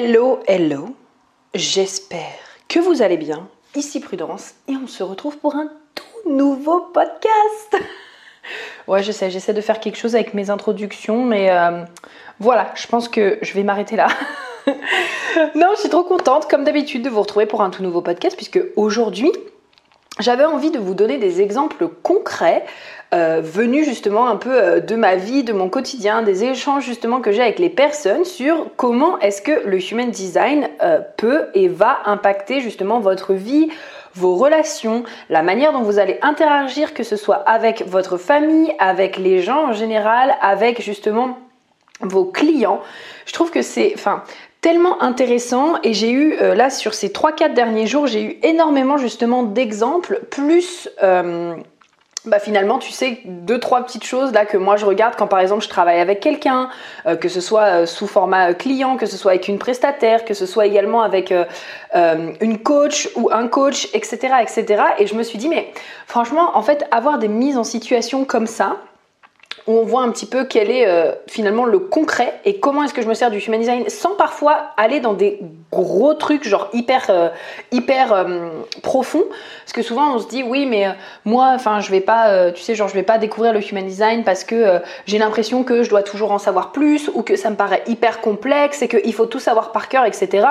Hello, hello. J'espère que vous allez bien. Ici Prudence et on se retrouve pour un tout nouveau podcast. Ouais, je sais, j'essaie de faire quelque chose avec mes introductions, mais euh, voilà, je pense que je vais m'arrêter là. non, je suis trop contente, comme d'habitude, de vous retrouver pour un tout nouveau podcast, puisque aujourd'hui, j'avais envie de vous donner des exemples concrets euh, venus justement un peu euh, de ma vie, de mon quotidien, des échanges justement que j'ai avec les personnes sur comment est-ce que le human design peut et va impacter justement votre vie, vos relations, la manière dont vous allez interagir, que ce soit avec votre famille, avec les gens en général, avec justement vos clients. Je trouve que c'est tellement intéressant et j'ai eu euh, là sur ces 3-4 derniers jours, j'ai eu énormément justement d'exemples plus euh, bah finalement, tu sais, deux, trois petites choses là que moi je regarde quand par exemple je travaille avec quelqu'un, euh, que ce soit sous format client, que ce soit avec une prestataire, que ce soit également avec une coach ou un coach, etc., etc. Et je me suis dit, mais franchement, en fait, avoir des mises en situation comme ça, où on voit un petit peu quel est euh, finalement le concret et comment est-ce que je me sers du human design sans parfois aller dans des gros trucs genre hyper euh, hyper euh, profonds parce que souvent on se dit oui mais moi enfin je vais pas je vais pas découvrir le human design parce que j'ai l'impression que je dois toujours en savoir plus ou que ça me paraît hyper complexe et qu'il faut tout savoir par cœur etc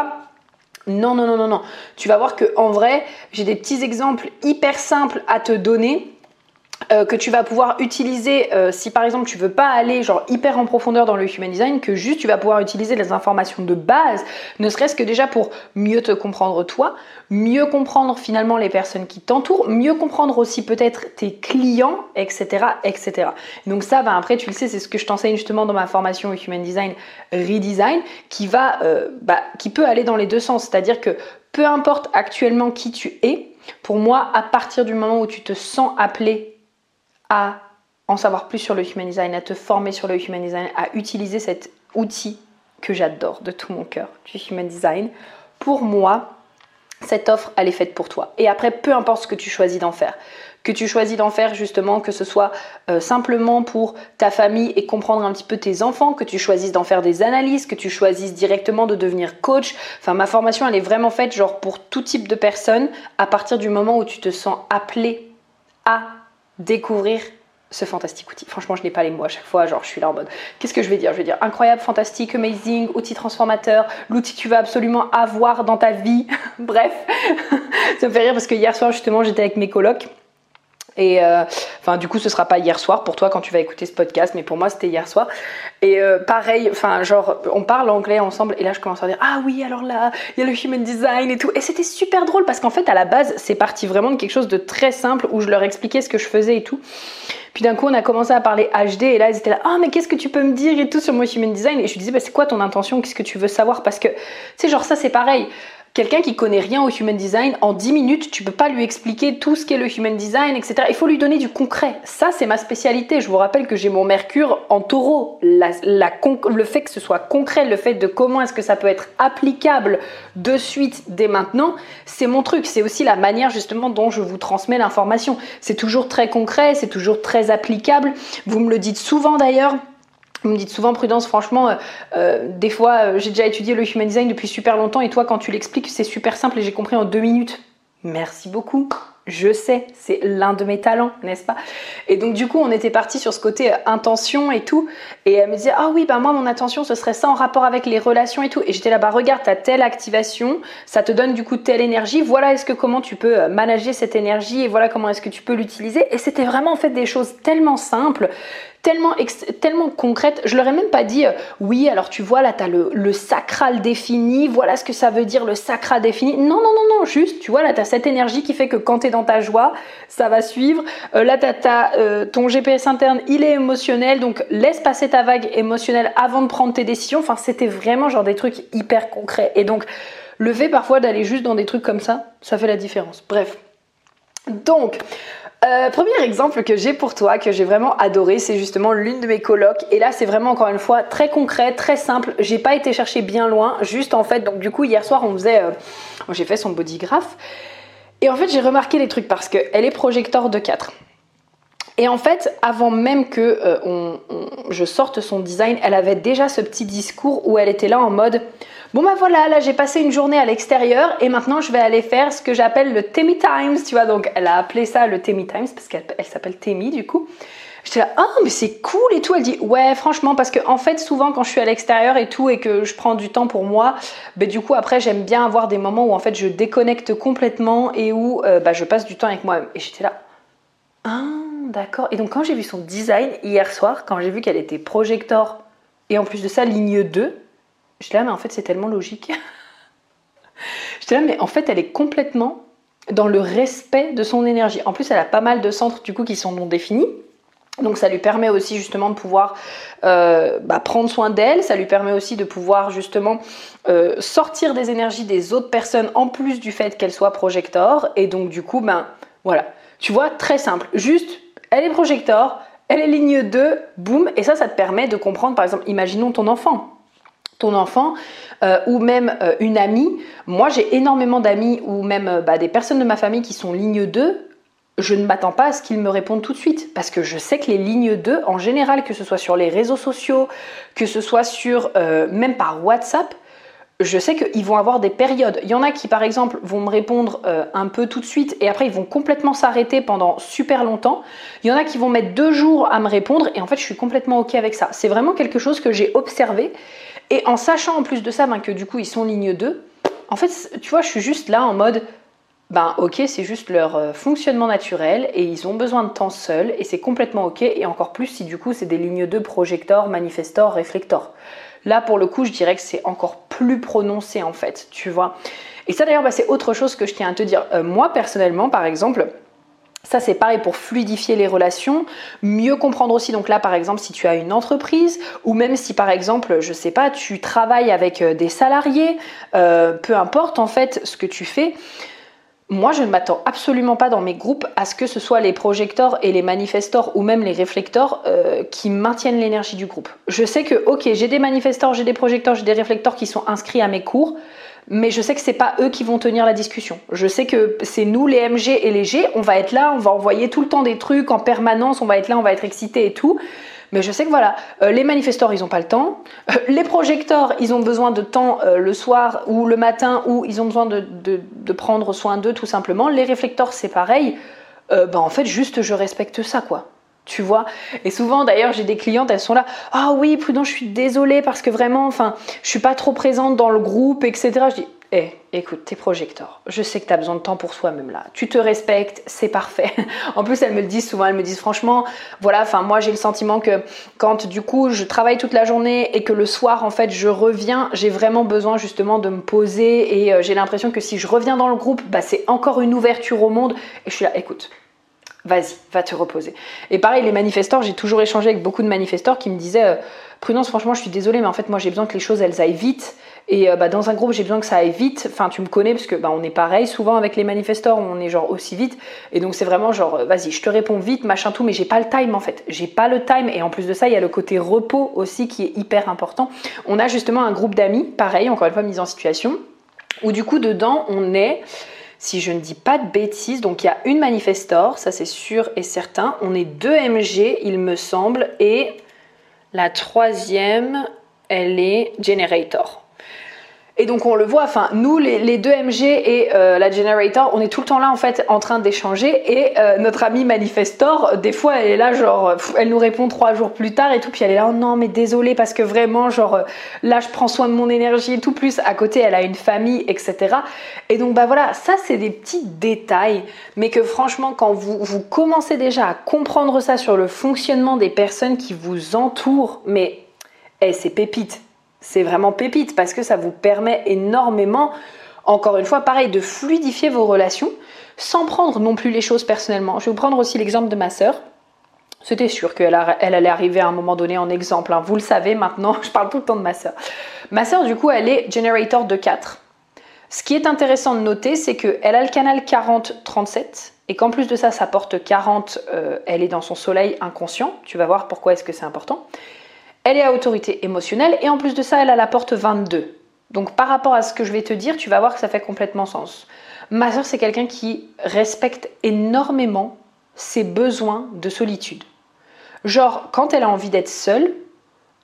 non, non, non, non, non. Tu vas voir que en vrai, j'ai des petits exemples hyper simples à te donner euh, que tu vas pouvoir utiliser euh, si par exemple tu veux pas aller genre hyper en profondeur dans le human design, que juste tu vas pouvoir utiliser les informations de base, ne serait-ce que déjà pour mieux te comprendre toi, mieux comprendre finalement les personnes qui t'entourent, mieux comprendre aussi peut-être tes clients, etc., etc. Donc ça, va après tu le sais, c'est ce que je t'enseigne justement dans ma formation Human Design Redesign, qui va, euh, bah, qui peut aller dans les deux sens, c'est-à-dire que peu importe actuellement qui tu es, pour moi, à partir du moment où tu te sens appelé à en savoir plus sur le human design, à te former sur le human design, à utiliser cet outil que j'adore de tout mon cœur, du human design. Pour moi, cette offre, elle est faite pour toi. Et après, peu importe ce que tu choisis d'en faire, que tu choisis d'en faire justement, que ce soit euh, simplement pour ta famille et comprendre un petit peu tes enfants, que tu choisisses d'en faire des analyses, que tu choisisses directement de devenir coach. Enfin, ma formation, elle est vraiment faite genre pour tout type de personnes à partir du moment où tu te sens appelé à découvrir ce fantastique outil. Franchement, je n'ai pas les mots à chaque fois, genre je suis là en mode qu'est-ce que je vais dire? Je vais dire incroyable, fantastique, amazing, outil transformateur, l'outil que tu vas absolument avoir dans ta vie. Bref, ça me fait rire parce que hier soir justement, j'étais avec mes colocs et euh, du coup, ce sera pas hier soir pour toi quand tu vas écouter ce podcast, mais pour moi, c'était hier soir. Et euh, pareil, enfin, genre, on parle anglais ensemble, et là, je commence à dire ah oui, alors là, il y a le human design et tout. Et c'était super drôle parce qu'en fait, à la base, c'est parti vraiment de quelque chose de très simple où je leur expliquais ce que je faisais et tout. Puis d'un coup, on a commencé à parler HD et là, ils étaient là, ah, mais qu'est-ce que tu peux me dire et tout sur mon human design? Et je lui disais, bah, c'est quoi ton intention? Qu'est-ce que tu veux savoir? Parce que, tu sais, genre, ça, c'est pareil. Quelqu'un qui connaît rien au human design, en 10 minutes, tu peux pas lui expliquer tout ce qu'est le human design, etc. Il faut lui donner du concret. Ça, c'est ma spécialité. Je vous rappelle que j'ai mon Mercure en taureau. le fait que ce soit concret, le fait de comment est-ce que ça peut être applicable de suite, dès maintenant, c'est mon truc. C'est aussi la manière justement dont je vous transmets l'information. C'est toujours très concret, c'est toujours très applicable. Vous me le dites souvent d'ailleurs. Vous me dites souvent prudence, franchement, euh, euh, des fois euh, j'ai déjà étudié le human design depuis super longtemps et toi quand tu l'expliques c'est super simple et j'ai compris en deux minutes. Merci beaucoup. Je sais, c'est l'un de mes talents, n'est-ce pas? Et donc du coup, on était parti sur ce côté intention et tout. Et elle me disait, ah oui, bah moi, mon intention, ce serait ça en rapport avec les relations et tout. Et j'étais là, bas regarde, t'as telle activation, ça te donne du coup telle énergie. Voilà, est-ce que comment tu peux manager cette énergie et voilà comment est-ce que tu peux l'utiliser. Et c'était vraiment en fait des choses tellement simples tellement, tellement concrète. Je leur ai même pas dit, euh, oui, alors tu vois, là, tu as le, le, sacral défini, voilà ce que ça veut dire le sacral défini. Non, non, non, non, juste, tu vois, là, tu as cette énergie qui fait que quand tu es dans ta joie, ça va suivre. Euh, là, t'as, euh, ton GPS interne, il est émotionnel, donc laisse passer ta vague émotionnelle avant de prendre tes décisions. Enfin, c'était vraiment genre des trucs hyper concrets. Et donc, le fait parfois d'aller juste dans des trucs comme ça, ça fait la différence. Bref. Donc, euh, premier exemple que j'ai pour toi, que j'ai vraiment adoré, c'est justement l'une de mes colocs. Et là, c'est vraiment encore une fois très concret, très simple. J'ai pas été chercher bien loin, juste en fait. Donc du coup, hier soir, on faisait, euh, j'ai fait son bodygraph. Et en fait, j'ai remarqué les trucs parce qu'elle est projecteur de 4. Et en fait, avant même que euh, je sorte son design, elle avait déjà ce petit discours où elle était là en mode Bon bah voilà, là j'ai passé une journée à l'extérieur et maintenant je vais aller faire ce que j'appelle le Temi Times, tu vois. Donc elle a appelé ça le Temi Times parce qu'elle s'appelle Temi du coup. J'étais là, ah mais c'est cool et tout. Elle dit, ouais franchement parce que en fait souvent quand je suis à l'extérieur et tout et que je prends du temps pour moi, ben, du coup après j'aime bien avoir des moments où en fait je déconnecte complètement et où euh, bah, je passe du temps avec moi-même. Et j'étais là, ah d'accord. Et donc quand j'ai vu son design hier soir, quand j'ai vu qu'elle était projector et en plus de ça ligne 2, J'étais là, mais en fait, c'est tellement logique. J'étais là, mais en fait, elle est complètement dans le respect de son énergie. En plus, elle a pas mal de centres du coup qui sont non définis. Donc ça lui permet aussi justement de pouvoir euh, bah, prendre soin d'elle, ça lui permet aussi de pouvoir justement euh, sortir des énergies des autres personnes en plus du fait qu'elle soit projecteur. Et donc du coup, ben voilà, tu vois, très simple, juste, elle est projecteur, elle est ligne 2, boum, et ça, ça te permet de comprendre, par exemple, imaginons ton enfant ton enfant euh, ou même euh, une amie. Moi, j'ai énormément d'amis ou même euh, bah, des personnes de ma famille qui sont ligne 2. Je ne m'attends pas à ce qu'ils me répondent tout de suite parce que je sais que les lignes 2, en général, que ce soit sur les réseaux sociaux, que ce soit sur même par WhatsApp, je sais qu'ils vont avoir des périodes. Il y en a qui, par exemple, vont me répondre un peu tout de suite et après ils vont complètement s'arrêter pendant super longtemps. Il y en a qui vont mettre deux jours à me répondre et en fait je suis complètement ok avec ça. C'est vraiment quelque chose que j'ai observé et en sachant en plus de ça ben, que du coup ils sont ligne 2, en fait, tu vois, je suis juste là en mode, ben ok, c'est juste leur euh, fonctionnement naturel et ils ont besoin de temps seuls et c'est complètement ok. Et encore plus si du coup c'est des lignes 2 projector, manifestor, réflector. Là pour le coup, je dirais que c'est encore plus prononcé en fait, tu vois. Et ça d'ailleurs, ben, c'est autre chose que je tiens à te dire. Euh, moi personnellement, par exemple, ça, c'est pareil pour fluidifier les relations, mieux comprendre aussi. Donc là, par exemple, si tu as une entreprise ou même si, par exemple, je sais pas, tu travailles avec euh, des salariés, euh, peu importe en fait ce que tu fais. Moi, je ne m'attends absolument pas dans mes groupes à ce que ce soit les projecteurs et les manifestors ou même les réflecteurs euh, qui maintiennent l'énergie du groupe. Je sais que, ok, j'ai des manifestors, j'ai des projecteurs, j'ai des réflecteurs qui sont inscrits à mes cours mais je sais que c'est pas eux qui vont tenir la discussion. Je sais que c'est nous les MG et les G, on va être là, on va envoyer tout le temps des trucs en permanence, on va être là, on va être excité et tout. Mais je sais que voilà, euh, les manifestors, ils n'ont pas le temps. Euh, les projecteurs, ils ont besoin de temps euh, le soir ou le matin, ou ils ont besoin de, de prendre soin d'eux tout simplement. Les réflecteurs, c'est pareil. bah en fait, juste je respecte ça, quoi tu vois. Et souvent, d'ailleurs, j'ai des clientes, elles sont là, ah oui, prudent, je suis désolée parce que vraiment, enfin, je suis pas trop présente dans le groupe, etc. Je dis, eh, écoute, t'es projecteur. Je sais que tu as besoin de temps pour soi-même là. Tu te respectes, c'est parfait. en plus, elles me le disent souvent, elles me disent franchement, voilà, enfin, moi j'ai le sentiment que quand du coup je travaille toute la journée et que le soir en fait je reviens, j'ai vraiment besoin justement de me poser et euh, j'ai l'impression que si je reviens dans le groupe, bah, c'est encore une ouverture au monde. Et je suis là, écoute, vas-y, va te reposer. Et pareil, les manifestants, j'ai toujours échangé avec beaucoup de manifestants qui me disaient, euh, Prudence, franchement, je suis désolée, mais en fait, moi, j'ai besoin que les choses, elles aillent vite. Et euh, bah, dans un groupe, j'ai besoin que ça aille vite. Enfin, tu me connais, parce que bah, on est pareil souvent avec les manifestants, on est genre aussi vite. Et donc, c'est vraiment genre, euh, vas-y, je te réponds vite, machin tout, mais j'ai pas le time en fait. J'ai pas le time. Et en plus de ça, il y a le côté repos aussi qui est hyper important. On a justement un groupe d'amis, pareil, encore une fois, mise en situation, où du coup, dedans, on est si je ne dis pas de bêtises. Donc il y a une manifestor, ça c'est sûr et certain. On est deux MG, il me semble, et la troisième, elle est generator. Et donc on le voit, enfin nous les, deux MG et euh, la Generator, on est tout le temps là en fait en train d'échanger et euh, notre amie Manifestor, des fois elle est là genre, elle nous répond trois jours plus tard et tout, puis elle est là oh non mais désolé parce que vraiment genre euh, là je prends soin de mon énergie et tout, plus à côté elle a une famille etc. Et donc bah voilà, ça c'est des petits détails, mais que franchement quand vous, vous commencez déjà à comprendre ça sur le fonctionnement des personnes qui vous entourent, mais eh, c'est pépite c'est vraiment pépite parce que ça vous permet énormément encore une fois, pareil, de fluidifier vos relations sans prendre non plus les choses personnellement. Je vais vous prendre aussi l'exemple de ma sœur. C'était sûr qu'elle elle allait arriver à un moment donné en exemple. Hein. Vous le savez maintenant, je parle tout le temps de ma sœur. Ma sœur, du coup, elle est generator de 4. Ce qui est intéressant de noter, c'est qu'elle a le canal 40-37 et qu'en plus de ça, sa porte 40, euh, elle est dans son soleil inconscient. Tu vas voir pourquoi est-ce que c'est important. Elle est à autorité émotionnelle et en plus de ça, elle a la porte 22. Donc par rapport à ce que je vais te dire, tu vas voir que ça fait complètement sens. Ma soeur, c'est quelqu'un qui respecte énormément ses besoins de solitude. Genre, quand elle a envie d'être seule,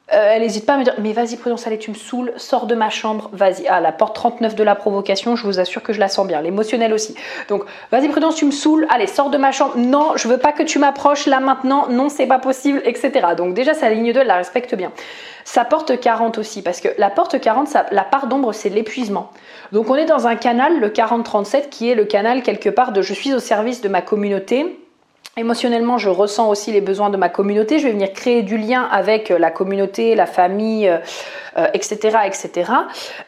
elle n'hésite pas à me dire Mais vas-y, Prudence, allez, tu me saoules, sors de ma chambre, vas-y. Ah, la porte 39 de la provocation, je vous assure que je la sens bien, l'émotionnel aussi. Donc, vas-y, Prudence, tu me saoules, allez, sors de ma chambre. Non, je veux pas que tu m'approches là maintenant, non, c'est pas possible, etc. Donc, déjà, sa ligne 2, elle la respecte bien. Sa porte 40 aussi, parce que la porte 40, la part d'ombre, c'est l'épuisement. Donc, on est dans un canal, le 40-37, qui est le canal quelque part de je suis au service de ma communauté Émotionnellement, je ressens aussi les besoins de ma communauté. Je vais venir créer du lien avec euh, la communauté, la famille, etc., euh, etc.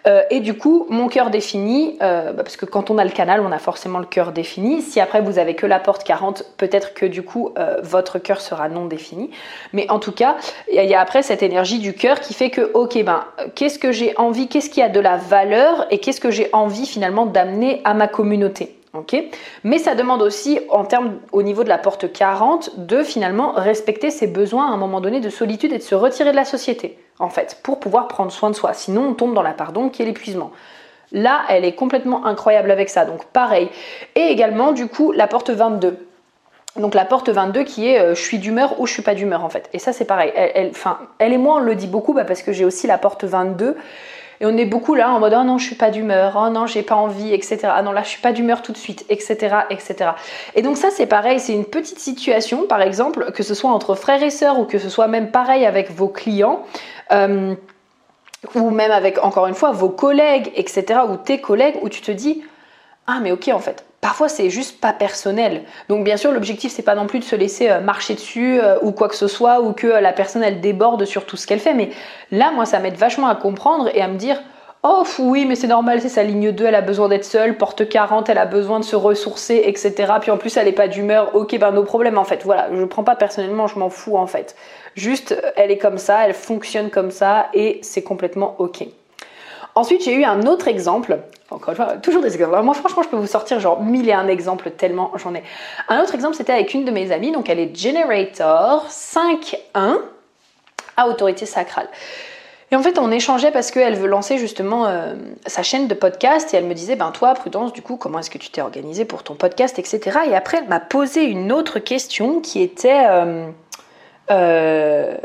Euh, et du coup, mon cœur défini, bah, parce que quand on a le canal, on a forcément le cœur défini. Si après vous avez que la porte 40, peut-être que du coup votre cœur sera non défini. Mais en tout cas, il y a après cette énergie du cœur qui fait que, ok, ben, qu'est-ce que j'ai envie, qu'est-ce qui a de la valeur et qu'est-ce que j'ai envie finalement d'amener à ma communauté? Mais ça demande aussi, en termes au niveau de la porte 40, de finalement respecter ses besoins à un moment donné de solitude et de se retirer de la société, en fait, pour pouvoir prendre soin de soi. Sinon, on tombe dans la pardon qui est l'épuisement. Là, elle est complètement incroyable avec ça, donc pareil. Et également, du coup, la porte 22. Donc la porte 22 qui est euh, je suis d'humeur ou je suis pas d'humeur en fait. Et ça c'est pareil. Elle, elle, et moi on le dit beaucoup bah, parce que j'ai aussi la porte 22 et on est beaucoup là en mode oh non, je suis pas d'humeur, oh non, j'ai pas envie, etc. Ah non, là, je suis pas d'humeur tout de suite, etc., etc. Et donc ça, c'est pareil, c'est une petite situation, par exemple, que ce soit entre frères et sœurs ou que ce soit même pareil avec vos clients. Euh, ou même avec, encore une fois, vos collègues, etc., ou tes collègues, où tu te dis, ah mais ok en fait, Parfois, c'est juste pas personnel. Donc, bien sûr, l'objectif, c'est pas non plus de se laisser euh, marcher dessus euh, ou quoi que ce soit, ou que euh, la personne, elle déborde sur tout ce qu'elle fait. Mais là, moi, ça m'aide vachement à comprendre et à me dire Oh oui, mais c'est normal, c'est sa ligne 2, elle a besoin d'être seule, porte 40, elle a besoin de se ressourcer, etc. Puis en plus, elle n'est pas d'humeur, ok, ben nos problèmes en fait. Voilà, je prends pas personnellement, je m'en fous en fait. Juste, elle est comme ça, elle fonctionne comme ça et c'est complètement ok. Ensuite, j'ai eu un autre exemple. Encore une fois, toujours des exemples. Moi, franchement, je peux vous sortir genre mille et un exemples tellement j'en ai. Un autre exemple, c'était avec une de mes amies. Donc, elle est Generator 5.1 à autorité sacrale. Et en fait, on échangeait parce qu'elle veut lancer justement euh, sa chaîne de podcast et elle me disait, ben toi, Prudence, du coup, comment est-ce que tu t'es organisée pour ton podcast, etc. Et après, elle m'a posé une autre question qui était... Euh, euh,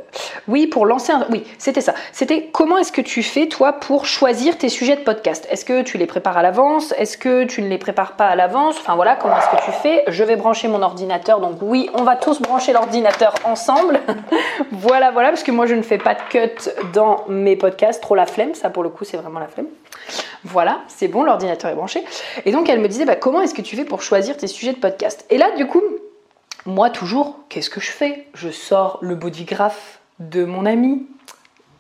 oui, pour lancer un... Oui, c'était ça. C'était comment est-ce que tu fais, toi, pour choisir tes sujets de podcast? Est-ce que tu les prépares à l'avance? Est-ce que tu ne les prépares pas à l'avance? Enfin voilà, comment est-ce que tu fais? Je vais brancher mon ordinateur. Donc oui, on va tous brancher l'ordinateur ensemble. voilà, voilà, parce que moi, je ne fais pas de cut dans mes podcasts. Trop la flemme, ça pour le coup, c'est vraiment la flemme. Voilà, c'est bon, l'ordinateur est branché. Et donc, elle me disait, bah, comment est-ce que tu fais pour choisir tes sujets de podcast? Et là, du coup, moi, toujours, qu'est-ce que je fais? Je sors le bodygraph de mon ami.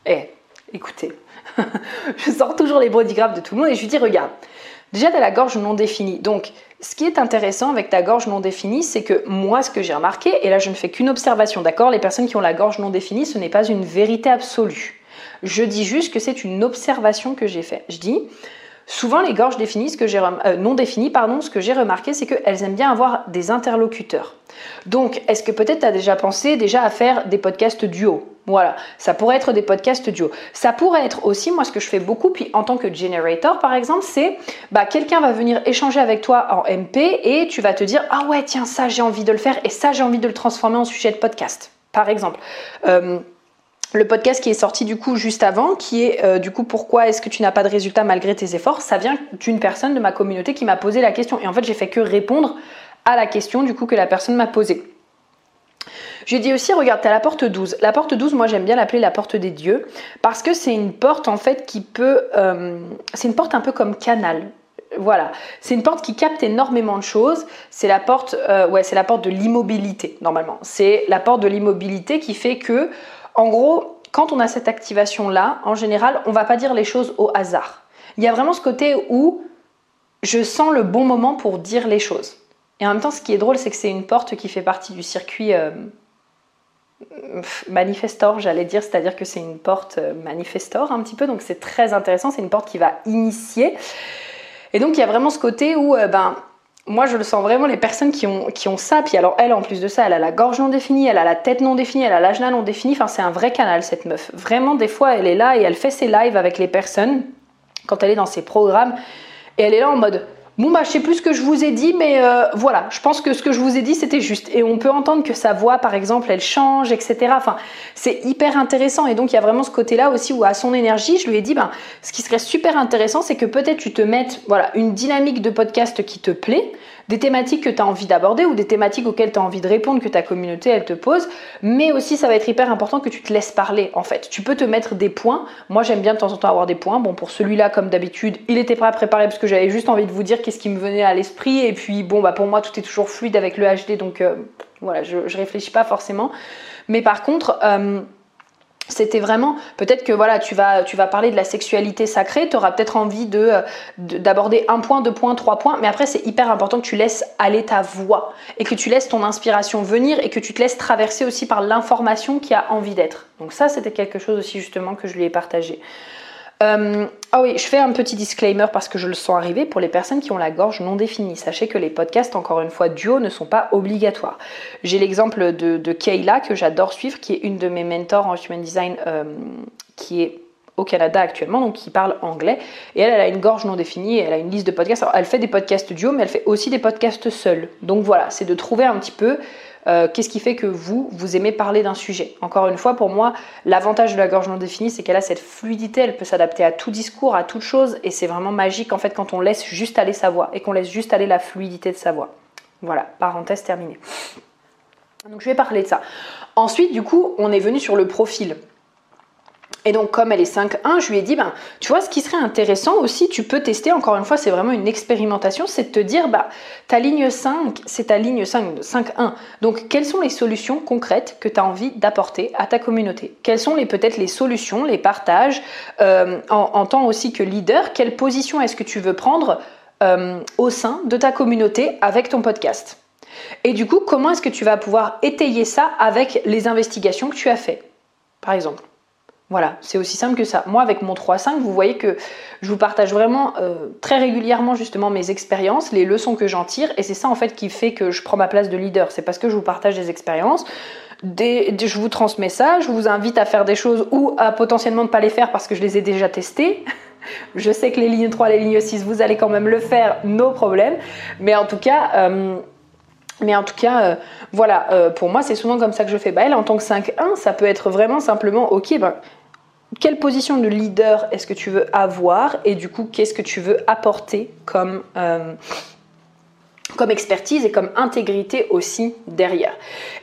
Eh, écoutez, je sors toujours les bodygraphes de tout le monde et je lui dis, regarde, déjà, tu la gorge non définie. Donc, ce qui est intéressant avec ta gorge non définie, c'est que moi, ce que j'ai remarqué, et là, je ne fais qu'une observation, d'accord? Les personnes qui ont la gorge non définie, ce n'est pas une vérité absolue. Je dis juste que c'est une observation que j'ai faite. Je dis, Souvent, les gorges définies, que euh, non définies, pardon, ce que j'ai remarqué, c'est qu'elles aiment bien avoir des interlocuteurs. Donc, est-ce que peut-être tu as déjà pensé déjà à faire des podcasts duo? Voilà, ça pourrait être des podcasts duo. Ça pourrait être aussi, moi, ce que je fais beaucoup, puis en tant que generator, par exemple, c'est bah, quelqu'un va venir échanger avec toi en MP et tu vas te dire Ah ouais, tiens, ça, j'ai envie de le faire et ça, j'ai envie de le transformer en sujet de podcast, par exemple. Euh, le podcast qui est sorti du coup juste avant, qui est euh, du coup pourquoi est-ce que tu n'as pas de résultat malgré tes efforts, ça vient d'une personne de ma communauté qui m'a posé la question. Et en fait, j'ai fait que répondre à la question du coup que la personne m'a posée. Je dis aussi, regarde, tu as la porte 12. La porte 12, moi j'aime bien l'appeler la porte des dieux, parce que c'est une porte en fait qui peut... Euh, c'est une porte un peu comme canal. Voilà, c'est une porte qui capte énormément de choses. C'est la porte, euh, ouais, c'est la porte de l'immobilité normalement. C'est la porte de l'immobilité qui fait que en gros, quand on a cette activation-là, en général, on va pas dire les choses au hasard. Il y a vraiment ce côté où je sens le bon moment pour dire les choses. Et en même temps, ce qui est drôle, c'est que c'est une porte qui fait partie du circuit euh, manifestor, j'allais dire, c'est-à-dire que c'est une porte euh, manifestor un petit peu, donc c'est très intéressant, c'est une porte qui va initier. Et donc il y a vraiment ce côté où, euh, ben, moi je le sens vraiment, les personnes qui ont, qui ont ça, puis alors elle en plus de ça, elle a la gorge non définie, elle a la tête non définie, elle a l'ajna non défini, enfin c'est un vrai canal cette meuf. Vraiment, des fois elle est là et elle fait ses lives avec les personnes quand elle est dans ses programmes, et elle est là en mode Bon bah je sais plus ce que je vous ai dit, mais euh, voilà, je pense que ce que je vous ai dit c'était juste. Et on peut entendre que sa voix, par exemple, elle change, etc. Enfin, c'est hyper intéressant. Et donc il y a vraiment ce côté-là aussi où à son énergie, je lui ai dit, ben, ce qui serait super intéressant, c'est que peut-être tu te mettes, voilà, une dynamique de podcast qui te plaît, des thématiques que tu as envie d'aborder ou des thématiques auxquelles tu as envie de répondre, que ta communauté elle te pose, mais aussi ça va être hyper important que tu te laisses parler en fait. Tu peux te mettre des points. Moi j'aime bien de temps en temps avoir des points. Bon pour celui-là comme d'habitude, il était pas préparé parce que j'avais juste envie de vous dire qu'est-ce qui me venait à l'esprit et puis bon bah pour moi tout est toujours fluide avec le HD donc euh, voilà je, je réfléchis pas forcément. Mais par contre euh, c'était vraiment peut-être que voilà tu vas parler de la sexualité sacrée tu auras peut-être envie de d'aborder un point deux points trois points mais après c'est hyper important que tu laisses aller ta voix et que tu laisses ton inspiration venir et que tu te laisses traverser aussi par l'information qui a envie d'être. Donc ça c'était quelque chose aussi justement que je lui ai partagé euh, ah oui, je fais un petit disclaimer parce que je le sens arriver pour les personnes qui ont la gorge non définie. Sachez que les podcasts, encore une fois, duo ne sont pas obligatoires. J'ai l'exemple de, Kayla que j'adore suivre, qui est une de mes mentors en human design, euh, qui est au Canada actuellement, donc qui parle anglais. Et elle, elle a une gorge non définie, elle a une liste de podcasts. Alors, elle fait des podcasts duo, mais elle fait aussi des podcasts seuls. Donc voilà, c'est de trouver un petit peu euh, qu'est-ce qui fait que vous, vous aimez parler d'un sujet Encore une fois, pour moi, l'avantage de la gorge non définie, c'est qu'elle a cette fluidité, elle peut s'adapter à tout discours, à toute chose, et c'est vraiment magique en fait quand on laisse juste aller sa voix et qu'on laisse juste aller la fluidité de sa voix. Voilà, parenthèse terminée. Donc je vais parler de ça. Ensuite, du coup, on est venu sur le profil. Et donc, comme elle est 5.1, je lui ai dit, ben, tu vois, ce qui serait intéressant aussi, tu peux tester, encore une fois, c'est vraiment une expérimentation, c'est de te dire, bah, ta ligne 5, c'est ta ligne 5, 5.1. Donc, quelles sont les solutions concrètes que tu as envie d'apporter à ta communauté? Quelles sont peut-être les solutions, les partages, euh, en, tant aussi que leader, quelle position est-ce que tu veux prendre euh, au sein de ta communauté avec ton podcast? Et du coup, comment est-ce que tu vas pouvoir étayer ça avec les investigations que tu as fait, par exemple? Voilà, c'est aussi simple que ça. Moi, avec mon 3-5, vous voyez que je vous partage vraiment euh, très régulièrement justement mes expériences, les leçons que j'en tire, et c'est ça en fait qui fait que je prends ma place de leader. C'est parce que je vous partage des expériences, je vous transmets ça, je vous invite à faire des choses ou à potentiellement ne pas les faire parce que je les ai déjà testées. je sais que les lignes 3, les lignes 6, vous allez quand même le faire, nos problèmes. Mais en tout cas... Euh, mais en tout cas, euh, voilà, pour moi, c'est souvent comme ça que je fais. Bah, elle, en tant que 5-1, ça peut être vraiment simplement, ok, ben, quelle position de leader est-ce que tu veux avoir et du coup qu'est-ce que tu veux apporter comme, euh, expertise et comme intégrité aussi derrière.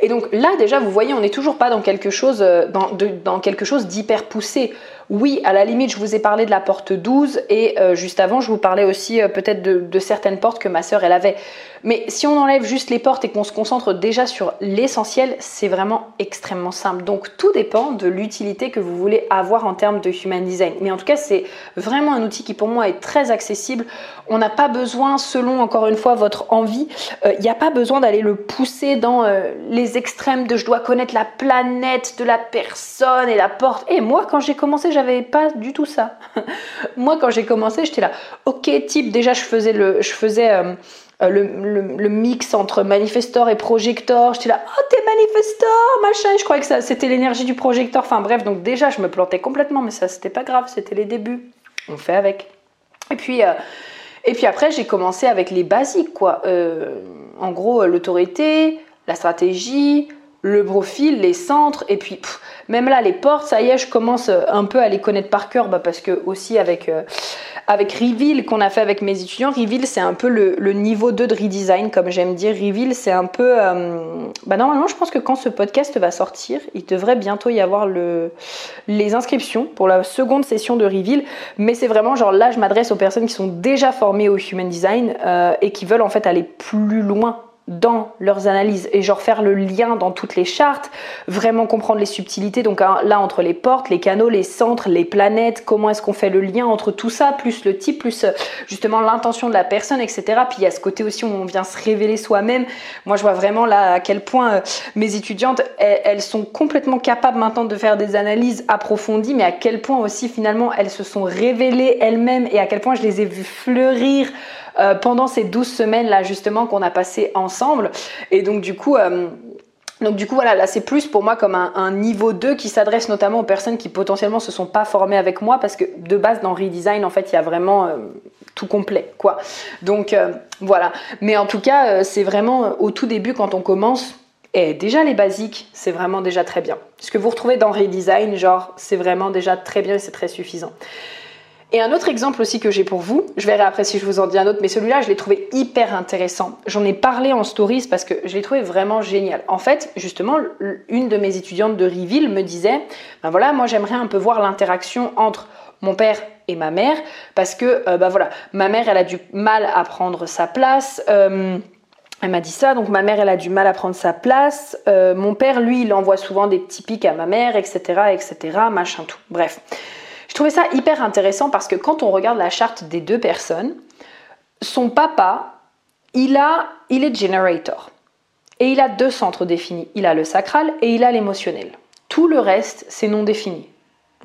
Et donc là déjà vous voyez on n'est toujours pas dans quelque chose euh, dans, dans quelque chose d'hyper poussé. Oui, à la limite, je vous ai parlé de la porte 12 et euh, juste avant, je vous parlais aussi peut-être de, certaines portes que ma sœur elle avait. Mais si on enlève juste les portes et qu'on se concentre déjà sur l'essentiel, c'est vraiment extrêmement simple. Donc tout dépend de l'utilité que vous voulez avoir en termes de human design. Mais en tout cas, c'est vraiment un outil qui pour moi est très accessible. On n'a pas besoin, selon encore une fois votre envie, il euh, n'y a pas besoin d'aller le pousser dans euh, les extrêmes de je dois connaître la planète de la personne et la porte. Et moi, quand j'ai commencé, j'avais pas du tout ça. moi, quand j'ai commencé, j'étais là, ok, type, déjà je faisais le, je faisais euh, euh, le, mix entre manifestor et projector. J'étais là, oh t'es manifestor, machin. je croyais que c'était l'énergie du projecteur. Enfin bref, donc déjà je me plantais complètement, mais ça c'était pas grave, c'était les débuts. On fait avec. Et puis, euh, et puis après j'ai commencé avec les basiques quoi. En gros l'autorité, la stratégie, le profil, les centres, et puis même là les portes, ça y est, je commence un peu à les connaître par cœur, bah, parce que aussi avec Reveal qu'on a fait avec mes étudiants, Reveal c'est un peu le, niveau 2 de redesign, comme j'aime dire. Reveal c'est un peu. Euh, bah normalement, je pense que quand ce podcast va sortir, il devrait bientôt y avoir le, les inscriptions pour la seconde session de Reveal. Mais c'est vraiment genre là, je m'adresse aux personnes qui sont déjà formées au Human Design euh, et qui veulent en fait aller plus loin dans leurs analyses et genre faire le lien dans toutes les chartes, vraiment comprendre les subtilités, donc hein, là entre les portes, les canaux, les centres, les planètes, comment est-ce qu'on fait le lien entre tout ça, plus le type, plus euh, justement l'intention de la personne, etc. Puis il y a ce côté aussi où on vient se révéler soi-même. Moi je vois vraiment là à quel point euh, mes étudiantes, elles, sont complètement capables maintenant de faire des analyses approfondies, mais à quel point aussi finalement elles se sont révélées elles-mêmes et à quel point je les ai vues fleurir euh, pendant ces 12 semaines là justement qu'on a passé ensemble. Et donc du coup... Euh, donc du coup voilà, là c'est plus pour moi comme un, niveau 2 qui s'adresse notamment aux personnes qui potentiellement se sont pas formées avec moi parce que de base dans Redesign en fait il y a vraiment euh, tout complet quoi. Donc voilà. Mais en tout cas c'est vraiment au tout début quand on commence et déjà les basiques c'est vraiment déjà très bien. Ce que vous retrouvez dans Redesign genre c'est vraiment déjà très bien et c'est très suffisant. Et un autre exemple aussi que j'ai pour vous, je verrai après si je vous en dis un autre, mais celui-là, je l'ai trouvé hyper intéressant. J'en ai parlé en stories parce que je l'ai trouvé vraiment génial. En fait, justement, une de mes étudiantes de Riville me disait, ben voilà, moi j'aimerais un peu voir l'interaction entre mon père et ma mère parce que, ben voilà, ma mère, elle a du mal à prendre sa place. Euh, elle m'a dit ça, donc ma mère, elle a du mal à prendre sa place. Euh, mon père, lui, il envoie souvent des petits pics à ma mère, etc., etc., machin tout. Bref. Trouvais ça hyper intéressant parce que quand on regarde la charte des deux personnes, son papa, il, a, il est generator. Et il a deux centres définis. Il a le sacral et il a l'émotionnel. Tout le reste, c'est non défini.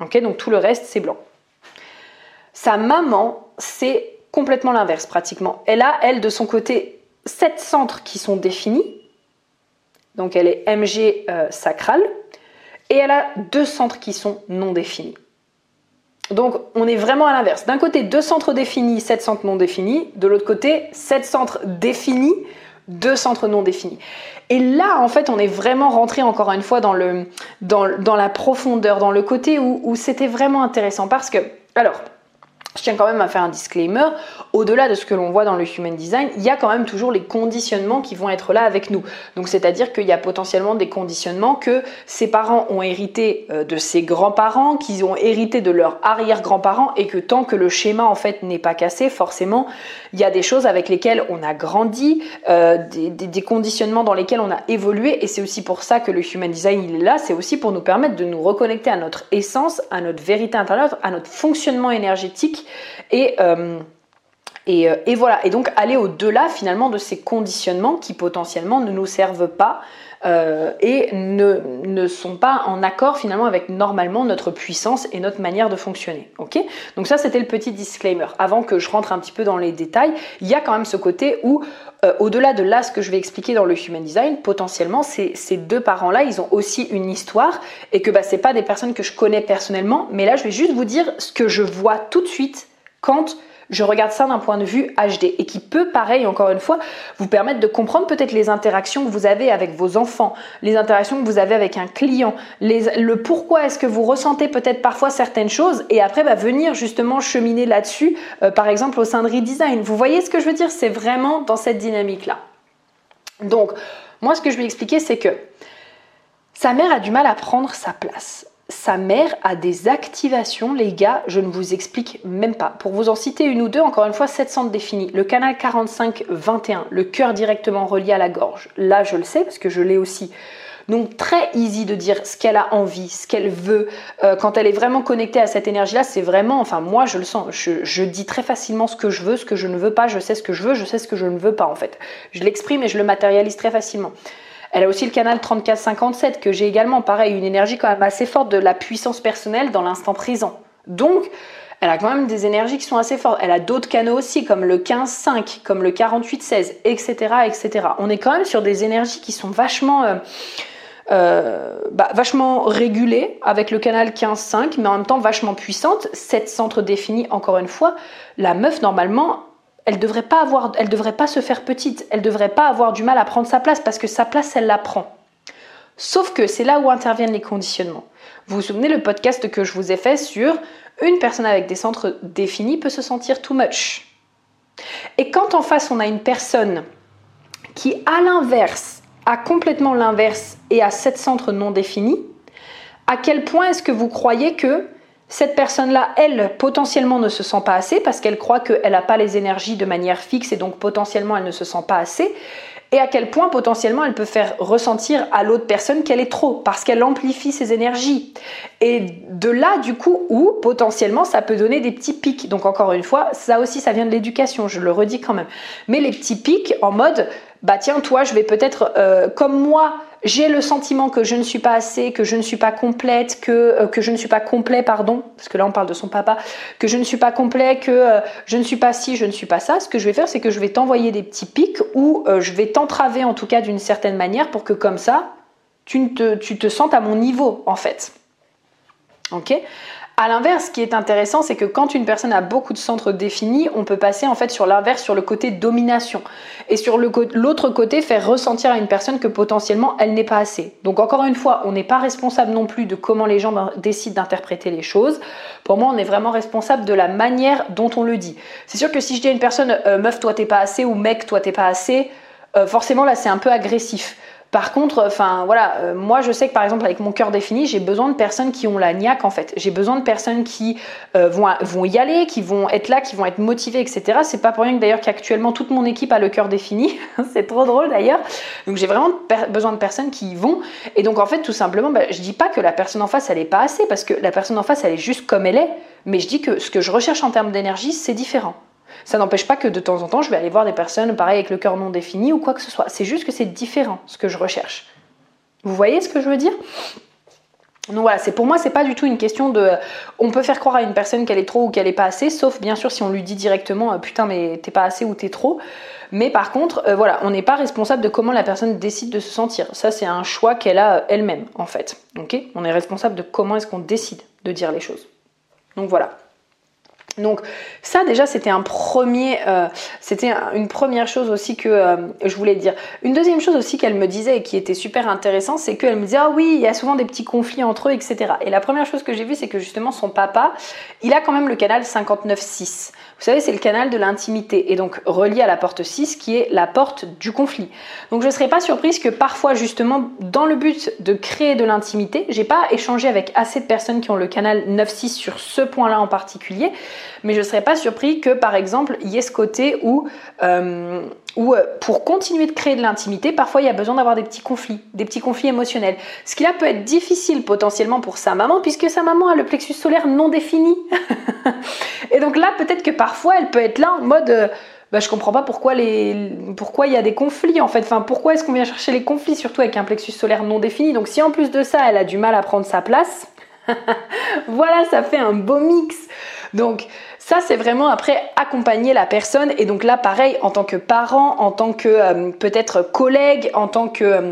Ok, donc tout le reste, c'est blanc. Sa maman, c'est complètement l'inverse pratiquement. Elle a, elle, de son côté, sept centres qui sont définis. Donc elle est MG euh, sacral. Et elle a deux centres qui sont non définis. Donc on est vraiment à l'inverse. D'un côté, deux centres définis, sept centres non définis. De l'autre côté, sept centres définis, deux centres non définis. Et là, en fait, on est vraiment rentré encore une fois dans, le, dans, la profondeur, dans le côté où, où c'était vraiment intéressant. Parce que, alors, je tiens quand même à faire un disclaimer, au-delà de ce que l'on voit dans le human design, il y a quand même toujours les conditionnements qui vont être là avec nous. Donc c'est-à-dire qu'il y a potentiellement des conditionnements que ses parents ont hérité euh, de ses grands-parents, qu'ils ont hérité de leurs arrière-grands-parents et que tant que le schéma en fait n'est pas cassé, forcément, il y a des choses avec lesquelles on a grandi, euh, des, conditionnements dans lesquels on a évolué et c'est aussi pour ça que le human design il est là, c'est aussi pour nous permettre de nous reconnecter à notre essence, à notre vérité intérieure, à notre fonctionnement énergétique et, euh, euh, et, voilà, et donc aller au-delà finalement de ces conditionnements qui potentiellement ne nous servent pas euh, et ne, ne, sont pas en accord finalement avec normalement notre puissance et notre manière de fonctionner. Ok? Donc ça c'était le petit disclaimer. Avant que je rentre un petit peu dans les détails, il y a quand même ce côté où au-delà de là ce que je vais expliquer dans le Human Design, potentiellement ces, ces deux parents-là, ils ont aussi une histoire et que bah, c'est pas des personnes que je connais personnellement, mais là je vais juste vous dire ce que je vois tout de suite quand je regarde ça d'un point de vue HD et qui peut, pareil, encore une fois, vous permettre de comprendre peut-être les interactions que vous avez avec vos enfants, les interactions que vous avez avec un client, le pourquoi est-ce que vous ressentez peut-être parfois certaines choses et après bah, venir justement cheminer là-dessus, euh, par exemple au sein de Redesign. Vous voyez ce que je veux dire? C'est vraiment dans cette dynamique-là. Donc, moi, ce que je vais expliquer, c'est que sa mère a du mal à prendre sa place sa mère a des activations, les gars, je ne vous explique même pas. Pour vous en citer une ou deux, encore une fois, 700 définis. Le canal 45-21, le cœur directement relié à la gorge. Là, je le sais parce que je l'ai aussi. Donc très easy de dire ce qu'elle a envie, ce qu'elle veut. Euh, quand elle est vraiment connectée à cette énergie-là, c'est vraiment, enfin moi je le sens, je, je, dis très facilement ce que je veux, ce que je ne veux pas, je sais ce que je veux, je sais ce que je ne veux pas en fait. Je l'exprime et je le matérialise très facilement. Elle a aussi le canal 3457 que j'ai également, pareil, une énergie quand même assez forte de la puissance personnelle dans l'instant présent. Donc, elle a quand même des énergies qui sont assez fortes. Elle a d'autres canaux aussi, comme le 15-5, comme le 48-16, etc., etc. On est quand même sur des énergies qui sont vachement, euh, euh, bah, vachement régulées avec le canal 15-5, mais en même temps vachement puissantes. Sept centres définis, encore une fois. La meuf, normalement, elle devrait pas avoir, elle devrait pas se faire petite, elle devrait pas avoir du mal à prendre sa place parce que sa place, elle la prend. Sauf que c'est là où interviennent les conditionnements. Vous vous souvenez le podcast que je vous ai fait sur une personne avec des centres définis peut se sentir too much. Et quand en face on a une personne qui, à l'inverse, a complètement l'inverse et a sept centres non définis, à quel point est-ce que vous croyez que cette personne-là, elle, potentiellement ne se sent pas assez parce qu'elle croit qu'elle n'a pas les énergies de manière fixe et donc potentiellement elle ne se sent pas assez. et à quel point potentiellement elle peut faire ressentir à l'autre personne qu'elle est trop parce qu'elle amplifie ses énergies. Et de là du coup où potentiellement ça peut donner des petits pics. Donc encore une fois, ça aussi ça vient de l'éducation, je le redis quand même. Mais les petits pics en mode bah tiens toi je vais peut-être euh, comme moi j'ai le sentiment que je ne suis pas assez, que je ne suis pas complète, que, euh, que je ne suis pas complet, pardon, parce que là on parle de son papa, que je ne suis pas complet, que euh, je ne suis pas ci, je ne suis pas ça, ce que je vais faire, c'est que je vais t'envoyer des petits pics ou euh, je vais t'entraver en tout cas d'une certaine manière pour que comme ça, tu te, tu te sentes à mon niveau en fait. Ok? À l'inverse, ce qui est intéressant, c'est que quand une personne a beaucoup de centres définis, on peut passer en fait sur l'inverse, sur le côté domination. Et sur l'autre côté, faire ressentir à une personne que potentiellement elle n'est pas assez. Donc encore une fois, on n'est pas responsable non plus de comment les gens décident d'interpréter les choses. Pour moi, on est vraiment responsable de la manière dont on le dit. C'est sûr que si je dis à une personne, euh, meuf, toi t'es pas assez, ou mec, toi t'es pas assez, euh, forcément là c'est un peu agressif. Par contre, enfin voilà, euh, moi je sais que par exemple avec mon cœur défini, j'ai besoin de personnes qui ont la niaque en fait. J'ai besoin de personnes qui euh, vont, vont y aller, qui vont être là, qui vont être motivées, etc. C'est pas pour rien que d'ailleurs qu'actuellement toute mon équipe a le cœur défini. c'est trop drôle d'ailleurs. Donc j'ai vraiment besoin de personnes qui y vont. Et donc en fait tout simplement, bah, je dis pas que la personne en face elle est pas assez parce que la personne en face elle est juste comme elle est. Mais je dis que ce que je recherche en termes d'énergie c'est différent. Ça n'empêche pas que de temps en temps, je vais aller voir des personnes, pareil, avec le cœur non défini ou quoi que ce soit. C'est juste que c'est différent ce que je recherche. Vous voyez ce que je veux dire? Donc voilà, pour moi c'est pas du tout une question de on peut faire croire à une personne qu'elle est trop ou qu'elle est pas assez, sauf bien sûr si on lui dit directement euh, putain mais t'es pas assez ou t'es trop. Mais par contre, euh, voilà, on n'est pas responsable de comment la personne décide de se sentir. Ça c'est un choix qu'elle a euh, elle-même en fait. Ok? On est responsable de comment est-ce qu'on décide de dire les choses. Donc voilà. Donc ça déjà c'était un premier, euh, c'était une première chose aussi que euh, je voulais dire. Une deuxième chose aussi qu'elle me disait et qui était super intéressant, c'est qu'elle me disait ah oui il y a souvent des petits conflits entre eux etc. Et la première chose que j'ai vue c'est que justement son papa, il a quand même le canal 59.6. Vous savez, c'est le canal de l'intimité et donc relié à la porte 6 qui est la porte du conflit. Donc je ne serais pas surprise que parfois justement dans le but de créer de l'intimité, j'ai pas échangé avec assez de personnes qui ont le canal 9-6 sur ce point-là en particulier, mais je ne serais pas surpris que par exemple il y ait ce côté où euh, où euh, pour continuer de créer de l'intimité, parfois il y a besoin d'avoir des petits conflits, des petits conflits émotionnels. Ce qui là peut être difficile potentiellement pour sa maman, puisque sa maman a le plexus solaire non défini. et donc là, peut-être que parfois elle peut être là en mode euh, bah, je comprends pas pourquoi les pourquoi il y a des conflits en fait. Enfin, pourquoi est-ce qu'on vient chercher les conflits, surtout avec un plexus solaire non défini? Donc si en plus de ça, elle a du mal à prendre sa place, voilà, ça fait un beau mix. Donc ça, c'est vraiment après accompagner la personne. Et donc là, pareil, en tant que parent, en tant que euh, peut-être collègue, en tant que... Euh,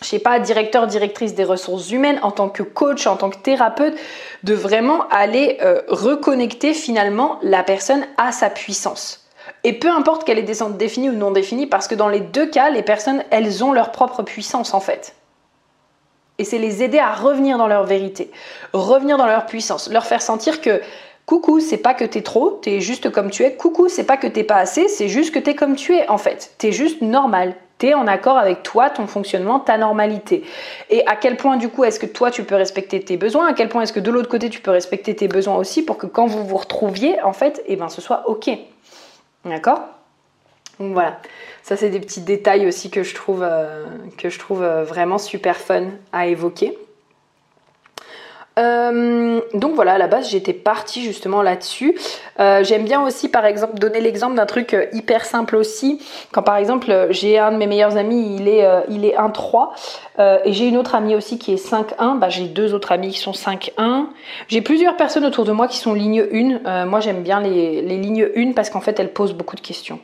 je sais pas, directeur, directrice des ressources humaines, en tant que coach, en tant que thérapeute, de vraiment aller euh, reconnecter finalement la personne à sa puissance. Et peu importe qu'elle est définie ou non définie, parce que dans les deux cas, les personnes, elles ont leur propre puissance en fait. Et c'est les aider à revenir dans leur vérité, revenir dans leur puissance, leur faire sentir que Coucou, c'est pas que t'es trop, t'es juste comme tu es. Coucou, c'est pas que t'es pas assez, c'est juste que t'es comme tu es en fait. T'es juste normal. T'es en accord avec toi, ton fonctionnement, ta normalité. Et à quel point du coup est-ce que toi tu peux respecter tes besoins? À quel point est-ce que de l'autre côté tu peux respecter tes besoins aussi pour que quand vous vous retrouviez en fait, eh ben ce soit ok? D'accord? Donc voilà, ça c'est des petits détails aussi que je trouve, euh, euh, vraiment super fun à évoquer. Euh, donc voilà, à la base j'étais partie justement là-dessus. Euh, j'aime bien aussi par exemple donner l'exemple d'un truc euh, hyper simple aussi. Quand par exemple j'ai un de mes meilleurs amis, il est, est 1-3 et j'ai une autre amie aussi qui est 5-1, bah, j'ai deux autres amis qui sont 5-1. J'ai plusieurs personnes autour de moi qui sont ligne 1. moi j'aime bien les, les lignes 1 parce qu'en fait elles posent beaucoup de questions.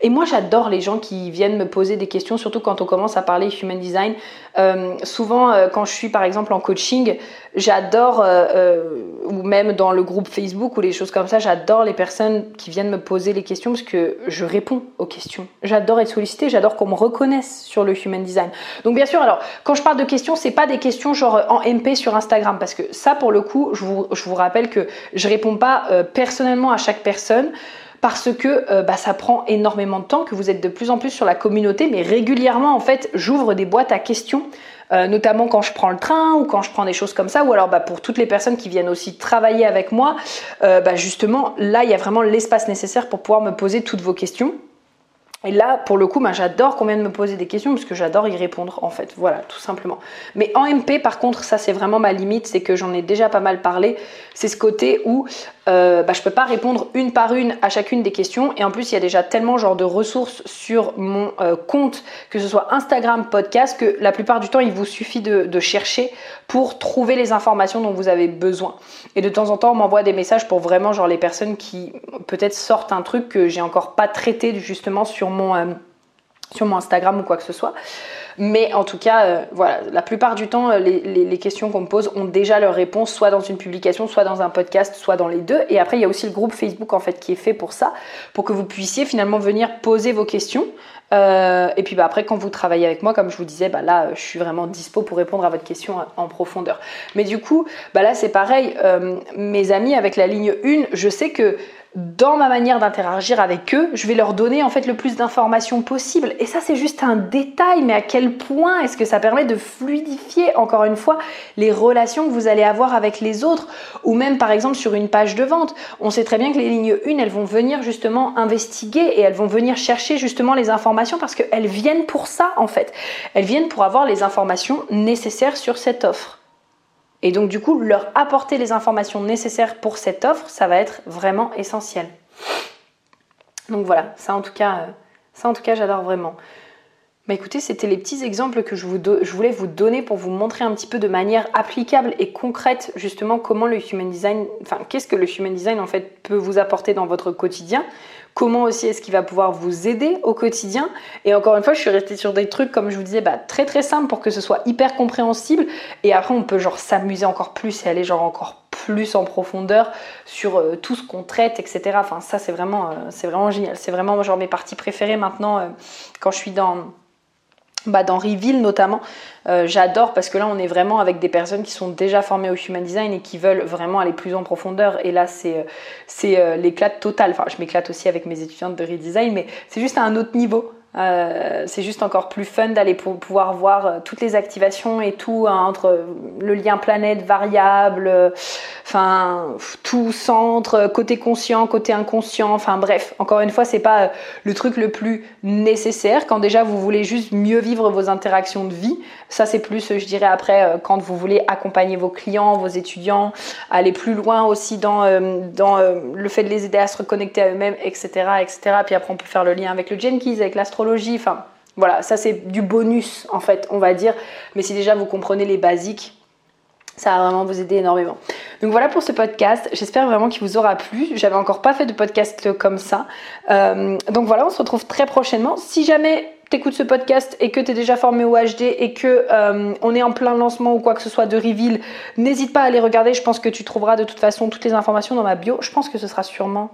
Et moi, j'adore les gens qui viennent me poser des questions, surtout quand on commence à parler human design. Euh, souvent, euh, quand je suis par exemple en coaching, j'adore, euh, ou même dans le groupe Facebook ou les choses comme ça, j'adore les personnes qui viennent me poser les questions parce que je réponds aux questions. J'adore être sollicitée, j'adore qu'on me reconnaisse sur le human design. Donc bien sûr, alors quand je parle de questions, c'est pas des questions genre en MP sur Instagram parce que ça, pour le coup, je vous, je vous rappelle que je réponds pas personnellement à chaque personne parce que euh, bah, ça prend énormément de temps, que vous êtes de plus en plus sur la communauté, mais régulièrement en fait j'ouvre des boîtes à questions. Euh, notamment quand je prends le train ou quand je prends des choses comme ça, ou alors bah, pour toutes les personnes qui viennent aussi travailler avec moi, euh, bah, justement là il y a vraiment l'espace nécessaire pour pouvoir me poser toutes vos questions. Et là, pour le coup, ben, j'adore qu'on vienne me poser des questions parce que j'adore y répondre en fait. Voilà, tout simplement. Mais en MP, par contre, ça c'est vraiment ma limite, c'est que j'en ai déjà pas mal parlé. C'est ce côté où euh, bah, je peux pas répondre une par une à chacune des questions. Et en plus, il y a déjà tellement genre de ressources sur mon euh, compte, que ce soit Instagram, podcast, que la plupart du temps, il vous suffit de, chercher pour trouver les informations dont vous avez besoin. Et de temps en temps, on m'envoie des messages pour vraiment genre les personnes qui peut-être sortent un truc que j'ai encore pas traité justement sur mon, euh, sur mon Instagram ou quoi que ce soit. Mais en tout cas, euh, voilà, la plupart du temps, euh, les, questions qu'on me pose ont déjà leur réponse, soit dans une publication, soit dans un podcast, soit dans les deux. Et après, il y a aussi le groupe Facebook en fait qui est fait pour ça, pour que vous puissiez finalement venir poser vos questions. et puis bah, après, quand vous travaillez avec moi, comme je vous disais, bah, là, je suis vraiment dispo pour répondre à votre question en profondeur. Mais du coup, bah, là, c'est pareil. mes amis avec la ligne 1, je sais que dans ma manière d'interagir avec eux, je vais leur donner en fait le plus d'informations possible. Et ça, c'est juste un détail, mais à quel point est-ce que ça permet de fluidifier, encore une fois, les relations que vous allez avoir avec les autres, ou même par exemple sur une page de vente. On sait très bien que les lignes 1, elles vont venir justement investiguer et elles vont venir chercher justement les informations parce qu'elles viennent pour ça en fait. Elles viennent pour avoir les informations nécessaires sur cette offre. Et donc du coup, leur apporter les informations nécessaires pour cette offre, ça va être vraiment essentiel. Donc voilà, ça en tout cas, euh, ça en tout cas, j'adore vraiment. Bah écoutez, c'était les petits exemples que je, vous je, voulais vous donner pour vous montrer un petit peu de manière applicable et concrète justement comment le human design, enfin qu'est-ce que le human design en fait peut vous apporter dans votre quotidien comment aussi est-ce qu'il va pouvoir vous aider au quotidien. Et encore une fois, je suis restée sur des trucs, comme je vous disais, bah, très très simples pour que ce soit hyper compréhensible. Et après, on peut genre s'amuser encore plus et aller genre encore plus en profondeur sur euh, tout ce qu'on traite, etc. Enfin, ça, c'est vraiment, euh, c'est vraiment génial. C'est vraiment genre mes parties préférées maintenant euh, quand je suis dans bah, dans Reveal notamment, euh, j'adore parce que là on est vraiment avec des personnes qui sont déjà formées au Human Design et qui veulent vraiment aller plus en profondeur. Et là c'est, euh, c'est euh, l'éclat total. Enfin, je m'éclate aussi avec mes étudiantes de Redesign, mais c'est juste à un autre niveau. Euh, c'est juste encore plus fun d'aller pouvoir voir euh, toutes les activations et tout hein, entre le lien planète, variable, enfin tout centre, côté conscient, côté inconscient, enfin bref, encore une fois, c'est pas euh, le truc le plus nécessaire quand déjà vous voulez juste mieux vivre vos interactions de vie. Ça c'est plus, je dirais après, quand vous voulez accompagner vos clients, vos étudiants, aller plus loin aussi dans, dans le fait de les aider à se reconnecter à eux-mêmes, etc., etc. Puis après on peut faire le lien avec le Jenkins, avec l'astro Enfin, voilà, ça c'est du bonus en fait, on va dire. Mais si déjà vous comprenez les basiques, ça va vraiment vous aider énormément. Donc voilà pour ce podcast. J'espère vraiment qu'il vous aura plu. J'avais encore pas fait de podcast comme ça. Euh, donc voilà, on se retrouve très prochainement. Si jamais t'écoutes ce podcast et que tu es déjà formé au HD et que euh, on est en plein lancement ou quoi que ce soit de Reveal, n'hésite pas à aller regarder. Je pense que tu trouveras de toute façon toutes les informations dans ma bio. Je pense que ce sera sûrement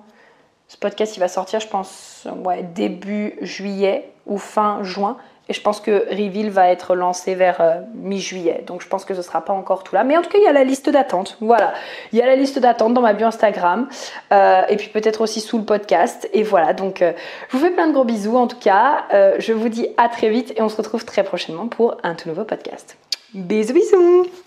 ce podcast, il va sortir, je pense, début juillet ou fin juin. Et je pense que Reveal va être lancé vers euh, mi-juillet. Donc je pense que ce ne sera pas encore tout là. Mais en tout cas, il y a la liste d'attente. Voilà. Il y a la liste d'attente dans ma bio Instagram. Euh, et puis peut-être aussi sous le podcast. Et voilà. Donc euh, je vous fais plein de gros bisous en tout cas. je vous dis à très vite et on se retrouve très prochainement pour un tout nouveau podcast. Bisous bisous